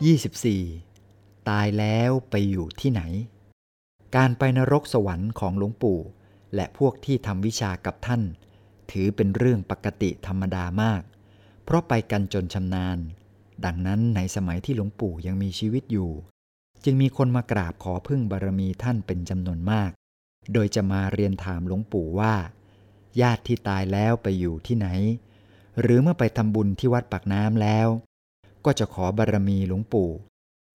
24. ตายแล้วไปอยู่ที่ไหน การไปนรกสวรรค์ของหลวงปู่ และพวกที่ทำวิชากับท่าน ถือเป็นเรื่องปกติธรรมดามาก เพราะไปกันจนชำนาญ ดังนั้นในสมัยที่หลวงปู่ยังมีชีวิตอยู่ จึงมีคนมากราบขอพึ่งบารมีท่านเป็นจำนวนมาก โดยจะมาเรียนถามหลวงปู่ว่า ญาติที่ตายแล้วไปอยู่ที่ไหน หรือเมื่อไปทำบุญที่วัดปากน้ำแล้ว ก็จะขอบารมีหลวงปู่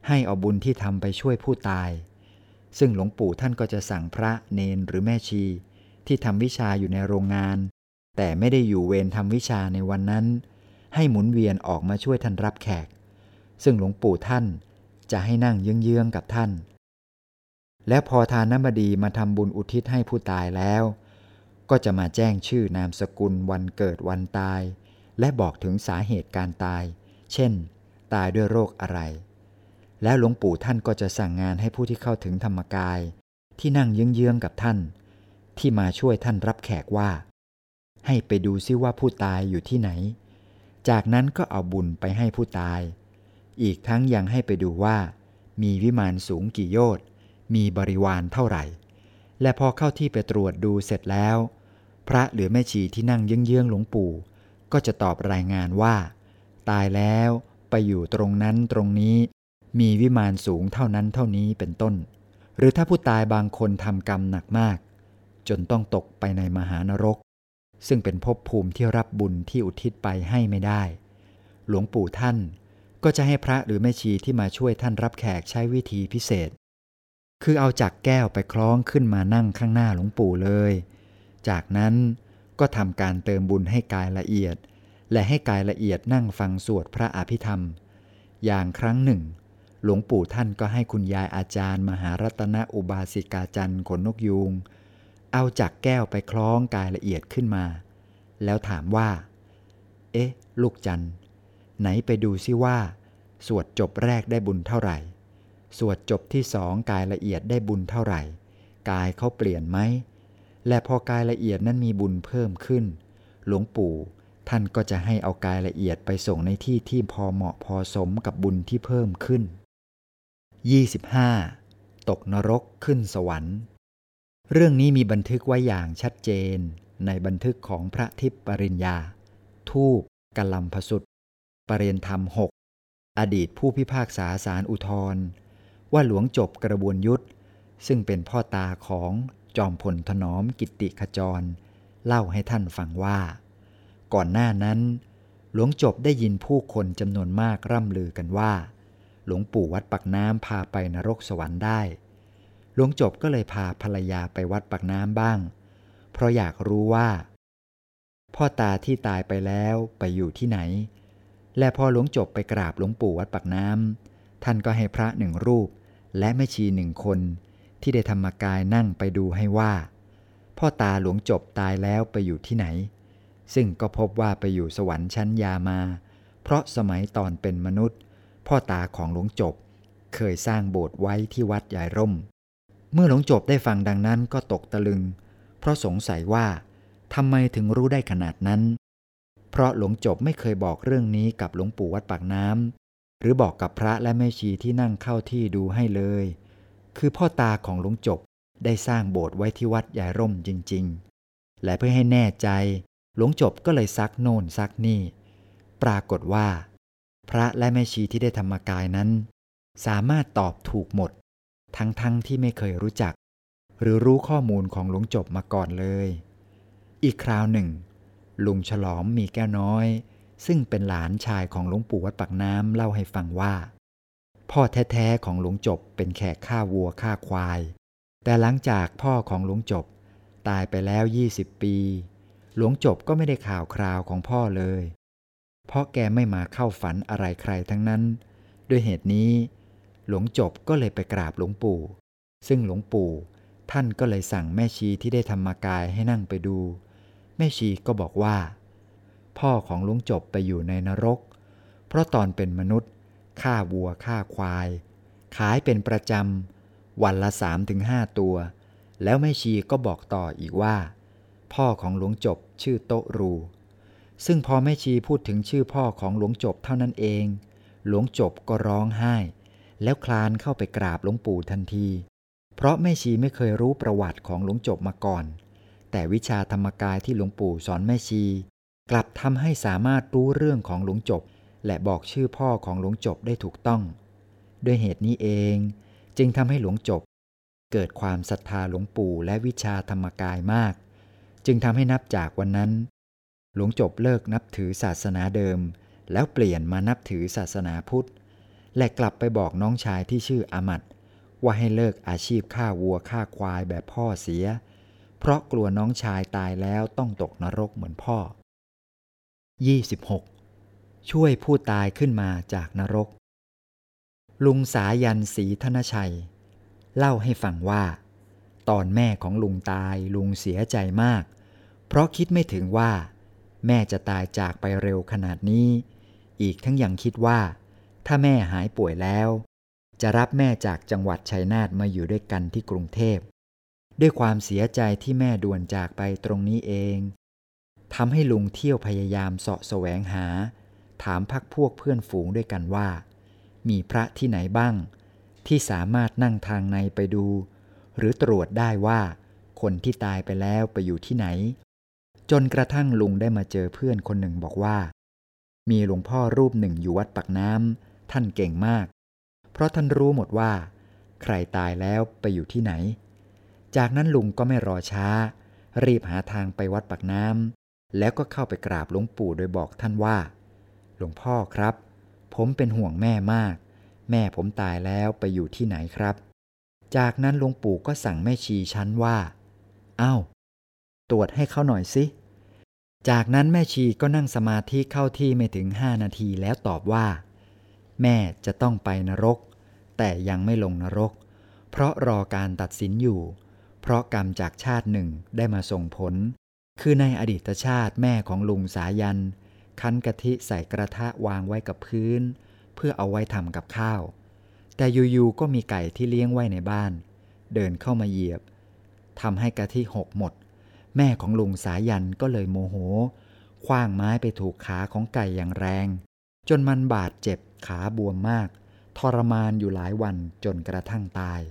ให้เอาบุญที่ทำไปช่วยผู้ตาย ซึ่งหลวงปู่ท่านก็จะสั่งพระเนนหรือแม่ชี ที่ทำวิชาอยู่ในโรงงาน แต่ไม่ได้อยู่เวรทำวิชาในวันนั้น ให้หมุนเวียนออกมาช่วยท่านรับแขก ซึ่งหลวงปู่ท่านจะให้นั่งเยื้องๆกับท่าน แล้วพอทานน้ำบดีมาทำบุญอุทิศให้ผู้ตายแล้ว ก็จะมาแจ้งชื่อนามสกุลวันเกิดวันตาย และบอกถึงสาเหตุการตาย เช่น ตายด้วยโรคอะไร แล้วหลวงปู่ท่านก็จะสั่งงานให้ผู้ที่เข้าถึงธรรมกาย ที่นั่งเยื้องๆกับท่าน ที่มาช่วยท่านรับแขกว่า ให้ไปดูซิว่าผู้ตายอยู่ที่ไหน จากนั้นก็เอาบุญไปให้ผู้ตาย อีกทั้งยังให้ไปดูว่า มีวิมานสูงกี่โยชน์มีบริวารเท่าไหร่ และพอเข้าที่ไปตรวจดูเสร็จแล้ว พระหรือแม่ชีที่นั่งเยื้องๆหลวงปู่ ก็จะตอบรายงานว่า ตายแล้ว ไปอยู่ตรงนั้นตรงนี้ มีวิมานสูงเท่านั้นเท่านี้เป็นต้น หรือถ้าผู้ตายบางคนทำกรรมหนักมาก จนต้องตกไปในมหานรก ซึ่งเป็นภพภูมิที่รับบุญที่อุทิศไปให้ไม่ได้ หลวงปู่ท่านก็จะให้พระหรือแม่ชีที่มาช่วยท่านรับแขกใช้วิธีพิเศษ คือเอาจักแก้วไปคล้องขึ้นมานั่งข้างหน้าหลวงปู่เลย จากนั้นก็ทำการเติมบุญให้กายละเอียด และให้กายละเอียดนั่งฟังสวดพระอภิธรรม อย่างครั้งหนึ่ง หลวงปู่ท่านก็ให้คุณยายอาจารย์ มหารัตนอุบาสิกาจันทร์ขนนกยูงเอาจักแก้วไปคล้องกายละเอียดขึ้นมา แล้วถามว่า เอ๊ะ ลูกจันทร์ไหนไปดูซิว่า สวดจบแรกได้บุญเท่าไหร่ สวดจบที่สองกายละเอียดได้บุญเท่าไหร่ กายเขาเปลี่ยนไหมและพอกายละเอียดนั้นมีบุญเพิ่มขึ้น หลวงปู่ ท่านก็จะให้เอากายละเอียดไปส่งในที่ที่พอเหมาะพอสมกับบุญที่เพิ่มขึ้น 25. ตกนรกขึ้นสวรรค์ เรื่องนี้มีบันทึกไว้อย่างชัดเจน ในบันทึกของพระทิพปริญญา ทูปกัลลัมพสุดปรเรียนธรรมหกอดีตผู้พิพากษาสารอุทธรว่าหลวงจบกระบวนยุทธซึ่งเป็นพ่อตาของจอมพลถนอมกิติขจร เล่าให้ท่านฟังว่า ก่อนหน้านั้น หลวงจบได้ยินผู้คนจำนวนมากร่ำลือกันว่า หลวงปู่วัดปักน้ำพาไปนรกสวรรค์ได้ หลวงจบก็เลยพาภรรยาไปวัดปักน้ำบ้าง เพราะอยากรู้ว่า พ่อตาที่ตายไปแล้วไปอยู่ที่ไหน และพอหลวงจบไปกราบหลวงปู่วัดปักน้ำท่านก็ให้พระหนึ่งรูป และแม่ชีหนึ่งคนที่ได้ธรรมกายนั่งไปดูให้ว่า พ่อตาหลวงจบตายแล้วไปอยู่ที่ไหน ซึ่งก็พบว่าไปอยู่สวรรค์ชั้นยามา เพราะสมัยตอนเป็นมนุษย์ พ่อตาของหลวงจบ เคยสร้างโบสถ์ไว้ที่วัดยายร่ม เมื่อหลวงจบได้ฟังดังนั้นก็ตกตะลึง เพราะสงสัยว่าทำไมถึงรู้ได้ขนาดนั้น เพราะหลวงจบไม่เคยบอกเรื่องนี้กับหลวงปู่วัดปากน้ำหรือบอกกับพระและแม่ชีที่นั่งเข้าที่ดูให้เลย คือพ่อตาของหลวงจบได้สร้างโบสถ์ไว้ที่วัดยายร่มจริง ๆ และเพื่อให้แน่ใจ หลวงจบก็เลยซักโน่นซักนี่ ปรากฏว่า พระและแม่ชีที่ได้ธรรมกายนั้น สามารถตอบถูกหมด ทั้งๆทที่ไม่เคยรู้จัก หรือรู้ข้อมูลของหลวงจบมาก่อนเลย อีกคราวหนึ่ง ลุงฉลอมมีแก้วน้อย ซึ่งเป็นหลานชายของหลวงปู่วัดปากน้ำเล่าให้ฟังว่า พ่อแท้ๆของหลวงจบเป็นแขกฆ่าวัวฆ่าควาย แต่หลังจากพ่อของหลวงจบตายไปแล้ว 20 ปี หลวงจบก็ไม่ได้ข่าวคราวของพ่อเลย เพราะแกไม่มาเข้าฝันอะไรใครทั้งนั้น ด้วยเหตุนี้ หลวงจบก็เลยไปกราบหลวงปู่ ซึ่งหลวงปู่ ท่านก็เลยสั่งแม่ชีที่ได้ธรรมกายให้นั่งไปดู แม่ชีก็บอกว่า พ่อของหลวงจบไปอยู่ในนรก เพราะตอนเป็นมนุษย์ฆ่าวัวฆ่าควาย ขายเป็นประจำวันละสามถึงห้าตัว แล้วแม่ชีก็บอกต่ออีกว่า พ่อของหลวงจบชื่อโตรู ซึ่งพอแม่ชีพูดถึงชื่อพ่อของหลวงจบเท่านั้นเอง หลวงจบก็ร้องไห้ แล้วคลานเข้าไปกราบหลวงปู่ทันที เพราะแม่ชีไม่เคยรู้ประวัติของหลวงจบมาก่อน แต่วิชาธรรมกายที่หลวงปู่สอนแม่ชี กลับทำให้สามารถรู้เรื่องของหลวงจบ และบอกชื่อพ่อของหลวงจบได้ถูกต้อง ด้วยเหตุนี้เอง จึงทำให้หลวงจบเกิดความศรัทธาหลวงปู่และวิชาธรรมกายมาก จึงทำให้นับจากวันนั้น หลวงจบเลิกนับถือศาสนาเดิม แล้วเปลี่ยนมานับถือศาสนาพุทธ และกลับไปบอกน้องชายที่ชื่ออามัดว่าให้เลิกอาชีพฆ่าวัวฆ่าควายแบบพ่อเสีย เพราะกลัวน้องชายตายแล้วต้องตกนรกเหมือนพ่อ 26. ช่วยผู้ตายขึ้นมาจากนรก ลุงสายันศรีธนชัย เล่าให้ฟังว่า ตอนแม่ของลุงตายลุงเสียใจมาก เพราะคิดไม่ถึงว่า แม่จะตายจากไปเร็วขนาดนี้ อีกทั้งยังคิดว่า ถ้าแม่หายป่วยแล้ว จะรับแม่จากจังหวัดชัยนาทมาอยู่ด้วยกันที่กรุงเทพ ด้วยความเสียใจที่แม่ด่วนจากไปตรงนี้เองทำให้ลุงเที่ยวพยายามเสาะแสวงหา ถามพักพวกเพื่อนฝูงด้วยกันว่า มีพระที่ไหนบ้าง ที่สามารถนั่งทางในไปดู หรือตรวจได้ว่า คนที่ตายไปแล้วไปอยู่ที่ไหน จนกระทั่งลุงได้มาเจอเพื่อนคนหนึ่งบอกว่า มีหลวงพ่อรูปหนึ่งอยู่วัดปักน้ำท่านเก่งมาก เพราะท่านรู้หมดว่า ใครตายแล้วไปอยู่ที่ไหน จากนั้นลุงก็ไม่รอช้า รีบหาทางไปวัดปักน้ำแล้วก็เข้าไปกราบหลวงปู่โดยบอกท่านว่า หลวงพ่อครับ ผมเป็นห่วงแม่มาก แม่ผมตายแล้วไปอยู่ที่ไหนครับ จากนั้นหลวงปู่ก็สั่งแม่ชีชั้นว่าเอา้า ตรวจให้เขาหน่อยสิ จากนั้นแม่ชีก็นั่งสมาธิเข้าที่ไม่ถึงห้านาทีแล้วตอบว่า แม่จะต้องไปนรก แต่ยังไม่ลงนรก เพราะรอการตัดสินอยู่ เพราะกรรมจากชาติหนึ่งได้มาส่งผล คือในอดีตชาติแม่ของลุงสายัน คั้นกะทิใส่กระทะวางไว้กับพื้น เพื่อเอาไว้ทำกับข้าว แต่อยู่ๆก็มีไก่ที่เลี้ยงไว้ในบ้าน เดินเข้ามาเหยียบทำให้กะทิหกหมด แม่ของลุงสายันก็เลยโมโหคว้างไม้ไปถูกขาของไก่อย่างแรง จนมันบาดเจ็บขาบวมมาก ทรมานอยู่หลายวันจนกระทั่งตาย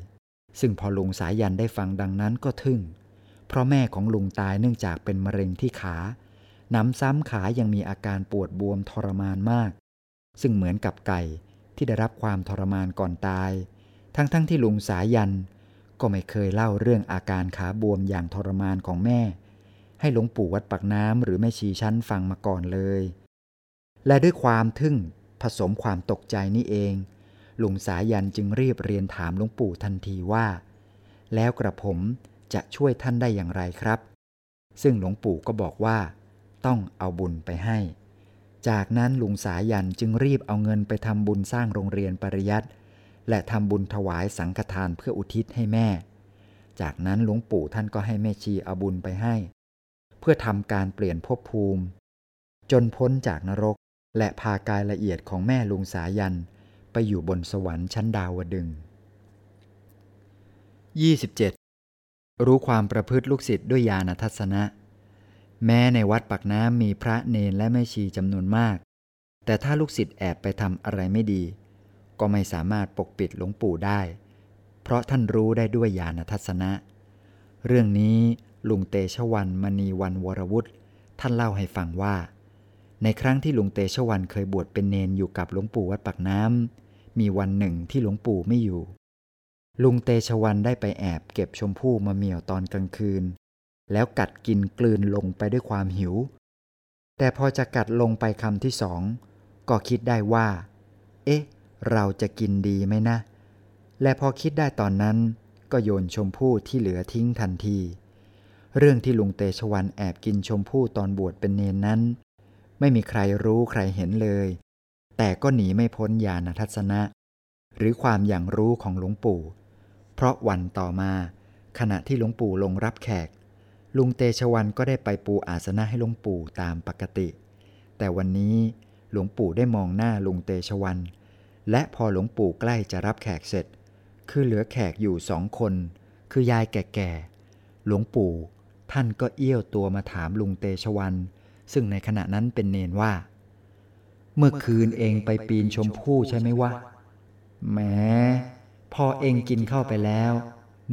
ซึ่งพอลุงสายันได้ฟังดังนั้นก็ทึ่ง เพราะแม่ของลุงตายเนื่องจากเป็นมะเร็งที่ขาน้ำซ้ำขายังมีอาการปวดบวมทรมานมาก ซึ่งเหมือนกับไก่ ที่ได้รับความทรมานก่อนตาย ทั้งๆทที่ลุงสายันก็ไม่เคยเล่าเรื่องอาการขาบวมอย่างทรมานของแม่ ให้หลวงปู่วัดปักน้ำหรือแม่ชีชั้นฟังมาก่อนเลย และด้วยความทึ่งผสมความตกใจนี่เองลุงสายันจึงรีบเรียนถามหลวงปู่ทันทีว่า แล้วกระผมจะช่วยท่านได้อย่างไรครับ ซึ่งหลวงปู่ก็บอกว่า ต้องเอาบุญไปให้ จากนั้นลุงสายันจึงรีบเอาเงินไปทำบุญสร้างโรงเรียนปริยัติและทำบุญถวายสังฆทานเพื่ออุทิศให้แม่ จากนั้นหลวงปู่ท่านก็ให้แม่ชีเอาบุญไปให้ เพื่อทำการเปลี่ยนภพภูมิ จนพ้นจากนรกและพากายละเอียดของแม่ลุงสายัน ไปอยู่บนสวรรค์ชั้นดาวดึง 27 รู้ความประพฤติลูกศิษย์ด้วยญาณทัศนะ แม้ในวัดปักน้ำมีพระเนนและแม่ชีจำนวนมาก แต่ถ้าลูกศิษย์แอบไปทำอะไรไม่ดี ก็ไม่สามารถปกปิดหลวงปู่ได้ เพราะท่านรู้ได้ด้วยญาณทัศนะ เรื่องนี้ลุงเตชวันมณีวันวรวุฒิท่านเล่าให้ฟังว่า ในครั้งที่ลุงเตชวันเคยบวชเป็นเนนอยู่กับหลวงปู่วัดปักน้ำมีวันหนึ่งที่หลวงปู่ไม่อยู่ ลุงเตชวันได้ไปแอบเก็บชมพู่มาเมี่ยวตอนกลางคืน แล้วกัดกินกลืนลงไปด้วยความหิว แต่พอจะกัดลงไปคำที่สองก็คิดได้ว่า เอ๊ะ เราจะกินดีไหมนะ และพอคิดได้ตอนนั้น ก็โยนชมพู่ที่เหลือทิ้งทันที เรื่องที่ลุงเตชวันแอบกินชมพู่ตอนบวชเป็นเนนนั้น ไม่มีใครรู้ใครเห็นเลย แต่ก็หนีไม่พ้นญาณทัศนะ หรือความอย่างรู้ของหลวงปู่ เพราะวันต่อมา ขณะที่หลวงปู่ลงรับแขก ลุงเตชวันก็ได้ไปปูอาสนะให้หลวงปู่ตามปกติ แต่วันนี้หลวงปู่ได้มองหน้าลุงเตชวัน และพอหลวงปู่ใกล้จะรับแขกเสร็จ คือเหลือแขกอยู่สองคน คือยายแก่ๆ หลวงปู่ท่านก็เอี้ยวตัวมาถามลุงเตชวัน ซึ่งในขณะนั้นเป็นเนนว่า เมื่อคืนเองไปปีนชมพู่ใช่ไหมวะแหมพอเองกินเข้าไปแล้ว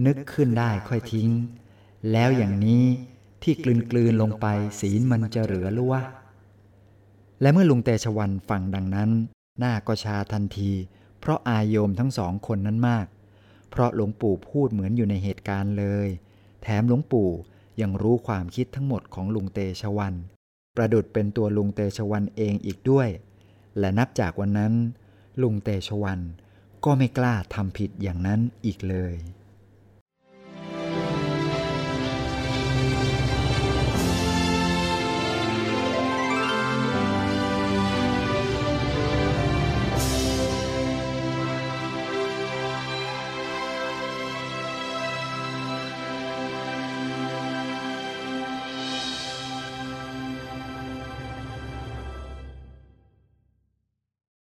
นึกขึ้นได้ค่อยทิ้ง แล้วอย่างนี้ที่กลืนกลืนลงไปศีลมันจะเหลือหรือวะและเมื่อลุงเตชวันฟังดังนั้น หน้าก็ชาทันที เพราะอายโยมทั้งสองคนนั้นมาก เพราะหลวงปู่พูดเหมือนอยู่ในเหตุการณ์เลย แถมหลวงปู่ยังรู้ความคิดทั้งหมดของลุงเตชวัน ประดุดเป็นตัวลุงเตชวันเองอีกด้วย และนับจากวันนั้น ลุงเตชวันก็ไม่กล้าทำผิดอย่างนั้นอีกเลย